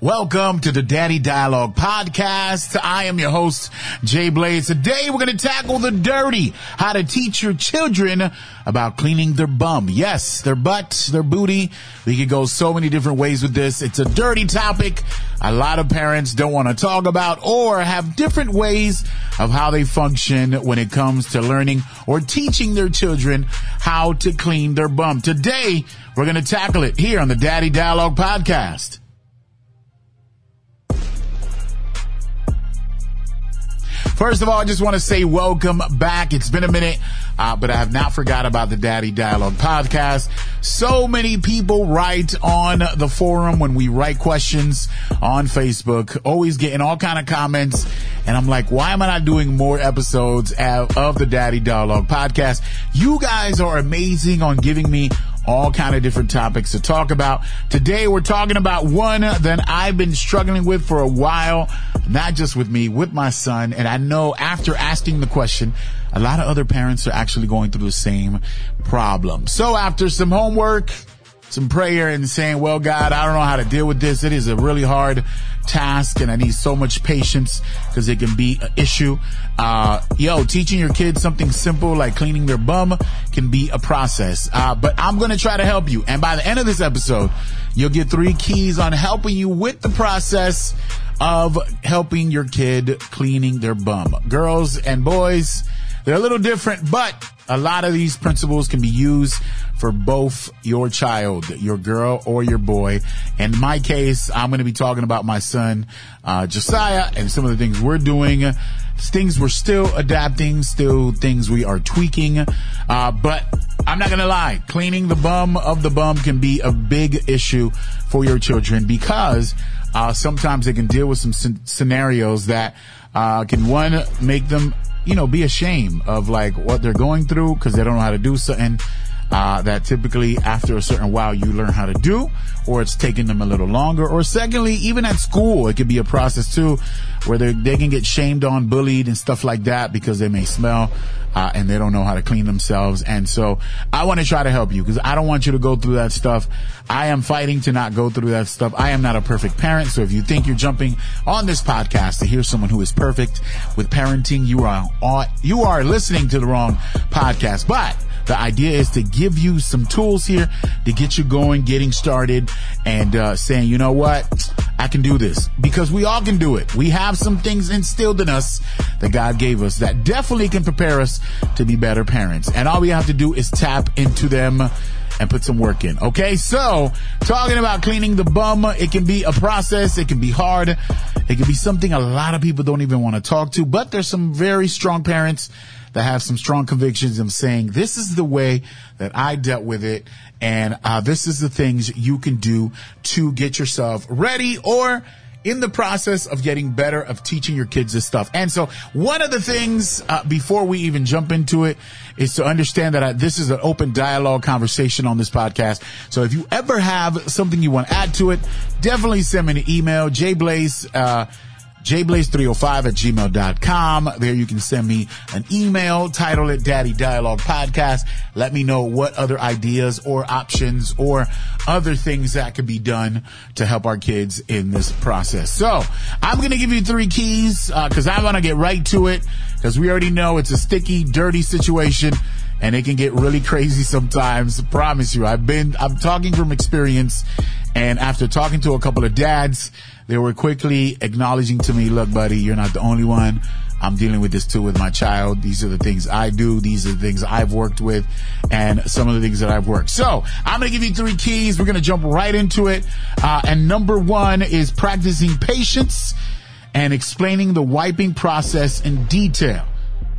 Welcome to the Daddy Dialogue Podcast. I am your host, Jay Blaze. Today we're going to tackle the dirty, how to teach your children about cleaning their bum. Yes, their butt, their booty. We could go so many different ways with this. It's a dirty topic a lot of parents don't want to talk about or have different ways of how they function when it comes to learning or teaching their children how to clean their bum. Today, we're going to tackle it here on the Daddy Dialogue Podcast. First of all, I just want to say welcome back. It's been a minute, uh, but I have not forgot about the Daddy Dialogue podcast. So many people write on the forum when we write questions on Facebook, always getting all kind of comments. And I'm like, why am I not doing more episodes of the Daddy Dialogue podcast? You guys are amazing on giving me all kind of different topics to talk about. Today we're talking about one that I've been struggling with for a while, not just with me, with my son. And I know after asking the question, a lot of other parents are actually going through the same problem. So after some homework, some prayer and saying, well, God, I don't know how to deal with this. It is a really hard task and I need so much patience because it can be an issue. Uh, yo, teaching your kids something simple like cleaning their bum can be a process. Uh, but I'm going to try to help you. And by the end of this episode, you'll get three keys on helping you with the process of helping your kid cleaning their bum. Girls and boys, they're a little different, but a lot of these principles can be used for both your child, your girl or your boy. In my case, I'm going to be talking about my son, uh, Josiah and some of the things we're doing. Things we're still adapting, still things we are tweaking. Uh, but I'm not going to lie. Cleaning the bum of the bum can be a big issue for your children because, uh, sometimes they can deal with some scenarios that, uh, can one make them you know, be ashamed of like what they're going through because they don't know how to do something uh, that typically after a certain while you learn how to do, or it's taking them a little longer. Or secondly, even at school, it could be a process too, where they can get shamed on, bullied, and stuff like that because they may smell. Uh, and they don't know how to clean themselves. And so I want to try to help you because I don't want you to go through that stuff. I am fighting to not go through that stuff. I am not a perfect parent. So if you think you're jumping on this podcast to hear someone who is perfect with parenting, you are, you are listening to the wrong podcast. But the idea is to give you some tools here to get you going, getting started, and uh, saying, you know what, I can do this because we all can do it. We have some things instilled in us that God gave us that definitely can prepare us to be better parents. And all we have to do is tap into them and put some work in. Okay. So talking about cleaning the bum, it can be a process. It can be hard. It can be something a lot of people don't even want to talk to, but there's some very strong parents that have some strong convictions of saying this is the way that I dealt with it, and uh, this is the things you can do to get yourself ready or in the process of getting better of teaching your kids this stuff. And so one of the things uh, before we even jump into it is to understand that I, this is an open dialogue conversation on this podcast. So if you ever have something you want to add to it, definitely send me an email, jblaze, uh, jblaze305 at gmail.com. There you can send me an email, title it Daddy Dialogue Podcast. Let me know what other ideas or options or other things that could be done to help our kids in this process. So I'm going to give you three keys, uh, cause I want to get right to it cause we already know it's a sticky, dirty situation and it can get really crazy sometimes. I promise you. I've been, I'm talking from experience and after talking to a couple of dads, they were quickly acknowledging to me, look, buddy, you're not the only one. I'm dealing with this too with my child. These are the things I do. These are the things I've worked with and some of the things that I've worked. So I'm going to give you three keys. We're going to jump right into it. Uh, and number one is practicing patience and explaining the wiping process in detail.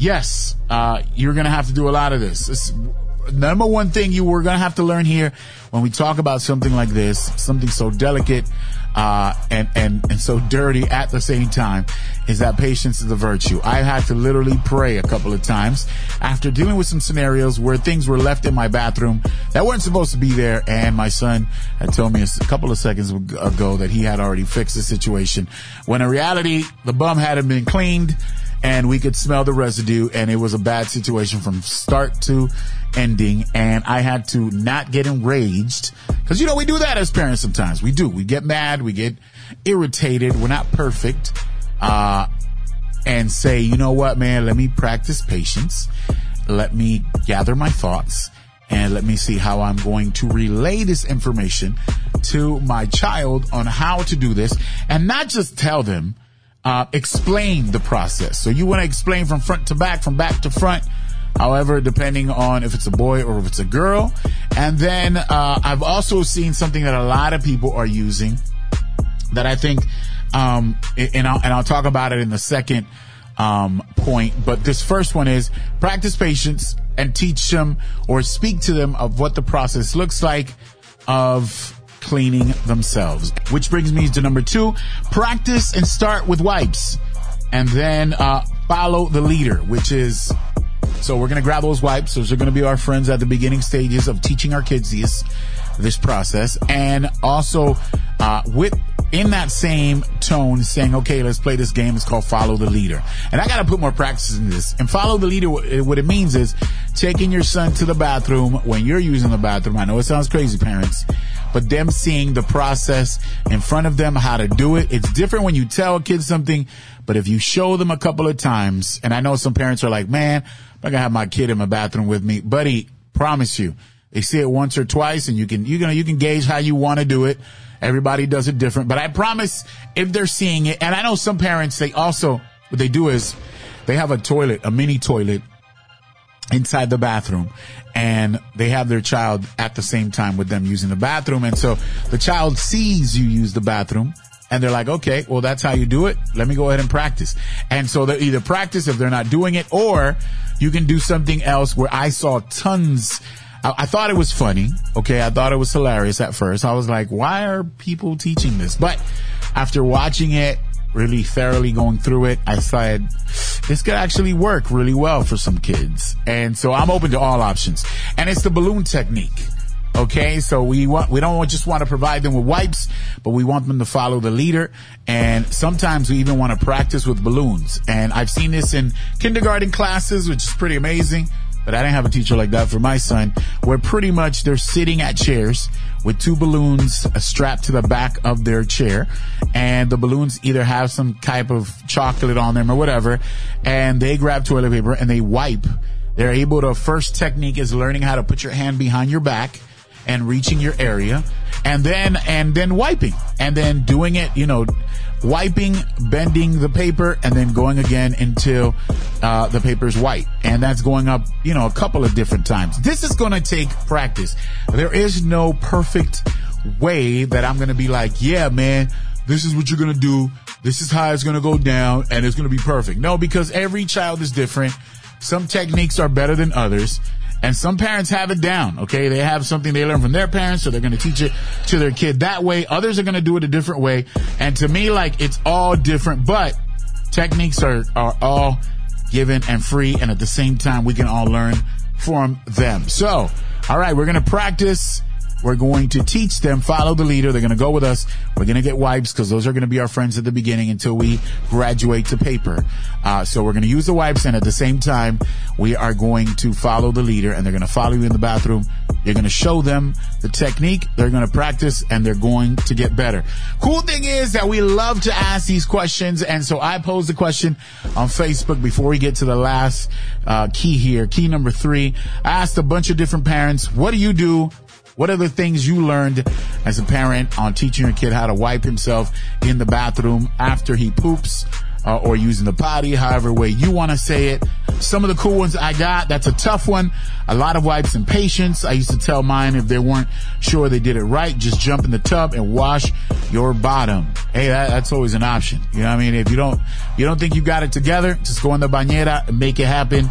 Yes, uh, you're going to have to do a lot of this. this number one thing you were going to have to learn here when we talk about something like this, something so delicate, uh, and, and, and so dirty at the same time is that patience is a virtue. I had to literally pray a couple of times after dealing with some scenarios where things were left in my bathroom that weren't supposed to be there. And my son had told me a couple of seconds ago that he had already fixed the situation when in reality, the bum hadn't been cleaned and we could smell the residue and it was a bad situation from start to ending and I had to not get enraged. Because you know we do that as parents sometimes. We do. We get mad we get irritated. We're not perfect uh, and say you know what man? Let me practice patience. Let me gather my thoughts and let me see how I'm going to relay this information to my child on how to do this and not just tell them uh, explain the process. So you want to explain from front to back, from back to front. However, depending on if it's a boy or if it's a girl. And then, uh, I've also seen something that a lot of people are using that I think, um, and I'll, and I'll talk about it in the second, um, point. But this first one is practice patience and teach them or speak to them of what the process looks like of cleaning themselves. Which brings me to number two, practice and start with wipes and then, uh, follow the leader, which is, so we're going to grab those wipes. Those are going to be our friends at the beginning stages of teaching our kids this, this process and also, uh, with, in that same tone saying, okay, let's play this game. It's called follow the leader. And I got to put more practice in this. And follow the leader, what it means is taking your son to the bathroom when you're using the bathroom. I know it sounds crazy, parents, but them seeing the process in front of them, how to do it. It's different when you tell a kid something, but if you show them a couple of times, and I know some parents are like, man, I'm not gonna have my kid in my bathroom with me. Buddy, promise you, they see it once or twice and you can, you can, you can gauge how you want to do it. Everybody does it different, but I promise if they're seeing it, and I know some parents, they also, what they do is they have a toilet, a mini toilet inside the bathroom and they have their child at the same time with them using the bathroom. And so the child sees you use the bathroom and they're like, okay, well, that's how you do it. Let me go ahead and practice. And so they either practice if they're not doing it or you can do something else where I saw tons. I, I thought it was funny. Okay. I thought it was hilarious at first. I was like, why are people teaching this? But after watching it, really thoroughly going through it, I said, this could actually work really well for some kids. And so I'm open to all options. And it's the balloon technique. Okay, so we want, we don't just want to provide them with wipes, but we want them to follow the leader. And sometimes we even want to practice with balloons. And I've seen this in kindergarten classes, which is pretty amazing. But I didn't have a teacher like that for my son, where pretty much they're sitting at chairs with two balloons strapped to the back of their chair. And the balloons either have some type of chocolate on them or whatever. And they grab toilet paper and they wipe. They're able to, first technique is learning how to put your hand behind your back and reaching your area and then, and then wiping and then doing it, you know, wiping, bending the paper, and then going again until uh, the paper's white. And that's going up, you know, a couple of different times. This is going to take practice. There is no perfect way that I'm going to be like, yeah, man, this is what you're going to do. This is how it's going to go down and it's going to be perfect. No, because every child is different. Some techniques are better than others. And some parents have it down, okay? They have something they learn from their parents, so they're gonna teach it to their kid that way. Others are gonna do it a different way. And to me, like, it's all different, but techniques are, are all given and free, and at the same time, we can all learn from them. So, alright, we're gonna practice we're going to teach them, follow the leader. They're going to go with us. We're going to get wipes because those are going to be our friends at the beginning until we graduate to paper. Uh, so we're going to use the wipes and at the same time, we are going to follow the leader and they're going to follow you in the bathroom. You're going to show them the technique. They're going to practice and they're going to get better. Cool thing is that we love to ask these questions. And so I posed the question on Facebook before we get to the last, uh, key here. Key number three. I asked a bunch of different parents, what do you do what are the things you learned as a parent on teaching your kid how to wipe himself in the bathroom after he poops? Uh, or using the potty, however way you want to say it. Some of the cool ones I got, that's a tough one. A lot of wipes and patience. I used to tell mine if they weren't sure they did it right, just jump in the tub and wash your bottom. Hey, that, that's always an option. You know what I mean? If you don't, you don't think you got it together, just go in the bañera and make it happen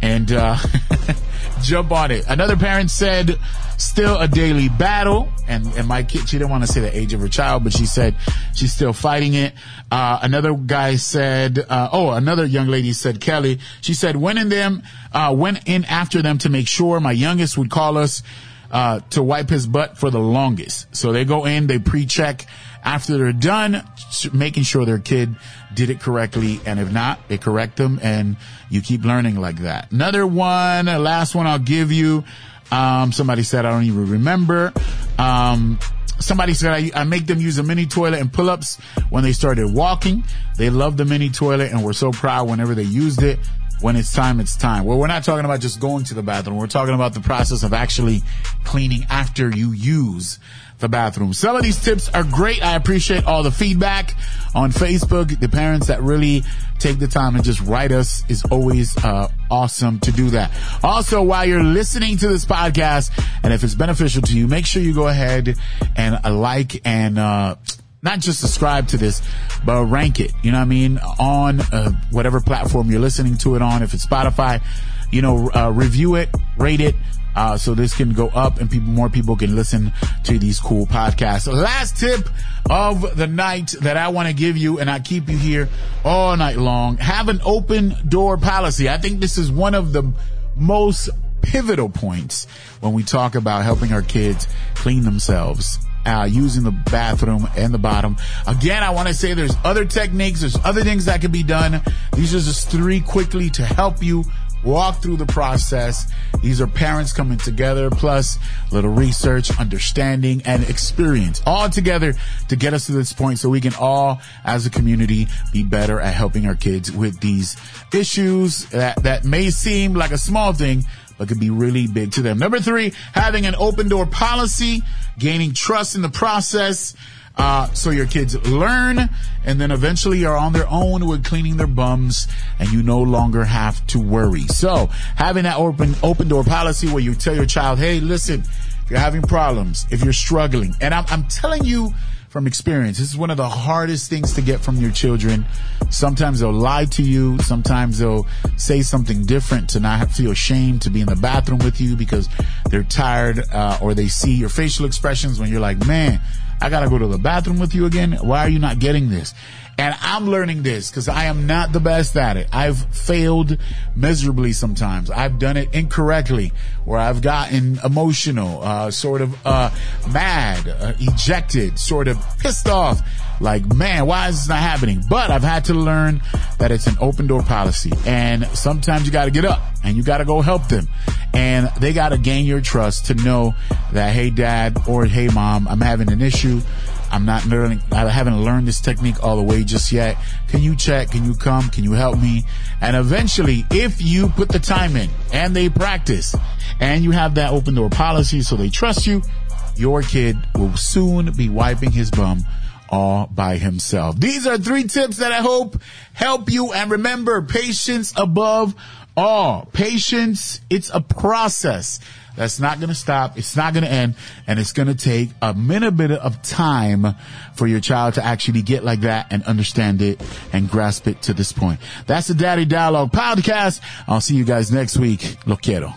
and, uh, jump on it. Another parent said, still a daily battle. And, and my kid, she didn't want to say the age of her child, but she said she's still fighting it. Uh, another guy said, uh, oh, another young lady said, Kelly, she said, went in them, uh, went in after them to make sure my youngest would call us uh, to wipe his butt for the longest. So they go in, they pre-check after they're done, making sure their kid did it correctly. And if not, they correct them and you keep learning like that. Another one, last one I'll give you. Um, somebody said, I don't even remember. Um, somebody said I, I, make them use a mini toilet and pull-ups when they started walking. They love the mini toilet and were so proud whenever they used it. When it's time, it's time. Well, we're not talking about just going to the bathroom. We're talking about the process of actually cleaning after you use the bathroom. Some of these tips are great. I appreciate all the feedback on Facebook. The parents that really take the time and just write us is always uh, awesome to do that. Also, while you're listening to this podcast, and if it's beneficial to you, make sure you go ahead and uh, like and uh, not just subscribe to this, but rank it. You know what I mean? On uh, whatever platform you're listening to it on. If it's Spotify, you know, uh, review it, rate it uh, so this can go up and people, more people can listen to these cool podcasts. Last tip of the night that I want to give you, and I keep you here all night long. Have an open door policy. I think this is one of the most pivotal points when we talk about helping our kids clean themselves uh, using the bathroom and the bottom. Again, I want to say there's other techniques, there's other things that can be done. These are just three quickly to help you walk through the process. These are parents coming together, plus a little research, understanding, and experience all together to get us to this point so we can all, as a community, be better at helping our kids with these issues that, that may seem like a small thing, but could be really big to them. Number three, having an open door policy, gaining trust in the process, uh, so your kids learn and then eventually are on their own with cleaning their bums and you no longer have to worry. So having that open, open door policy where you tell your child, Hey, listen, if you're having problems, if you're struggling, and I'm, I'm telling you, from experience. This is one of the hardest things to get from your children. Sometimes they'll lie to you. Sometimes they'll say something different to not feel ashamed to be in the bathroom with you because they're tired, uh, or they see your facial expressions when you're like, man, I gotta go to the bathroom with you again. Why are you not getting this? And I'm learning this because I am not the best at it. I've failed miserably sometimes. I've done it incorrectly where I've gotten emotional, uh, sort of, uh, mad, uh, ejected, sort of pissed off. Like, man, why is this not happening? But I've had to learn that it's an open door policy and sometimes you gotta get up and you gotta go help them and they gotta gain your trust to know that, hey dad or hey mom, I'm having an issue. I'm not learning, I haven't learned this technique all the way just yet. Can you check? Can you come? Can you help me? And eventually, if you put the time in and they practice and you have that open door policy so they trust you, your kid will soon be wiping his bum all by himself. These are three tips that I hope help you. And remember, patience above all. Patience, it's a process. That's not going to stop. It's not going to end. And it's going to take a minute bit of time for your child to actually get like that and understand it and grasp it to this point. That's the Daddy Dialogue podcast. I'll see you guys next week. Lo quiero.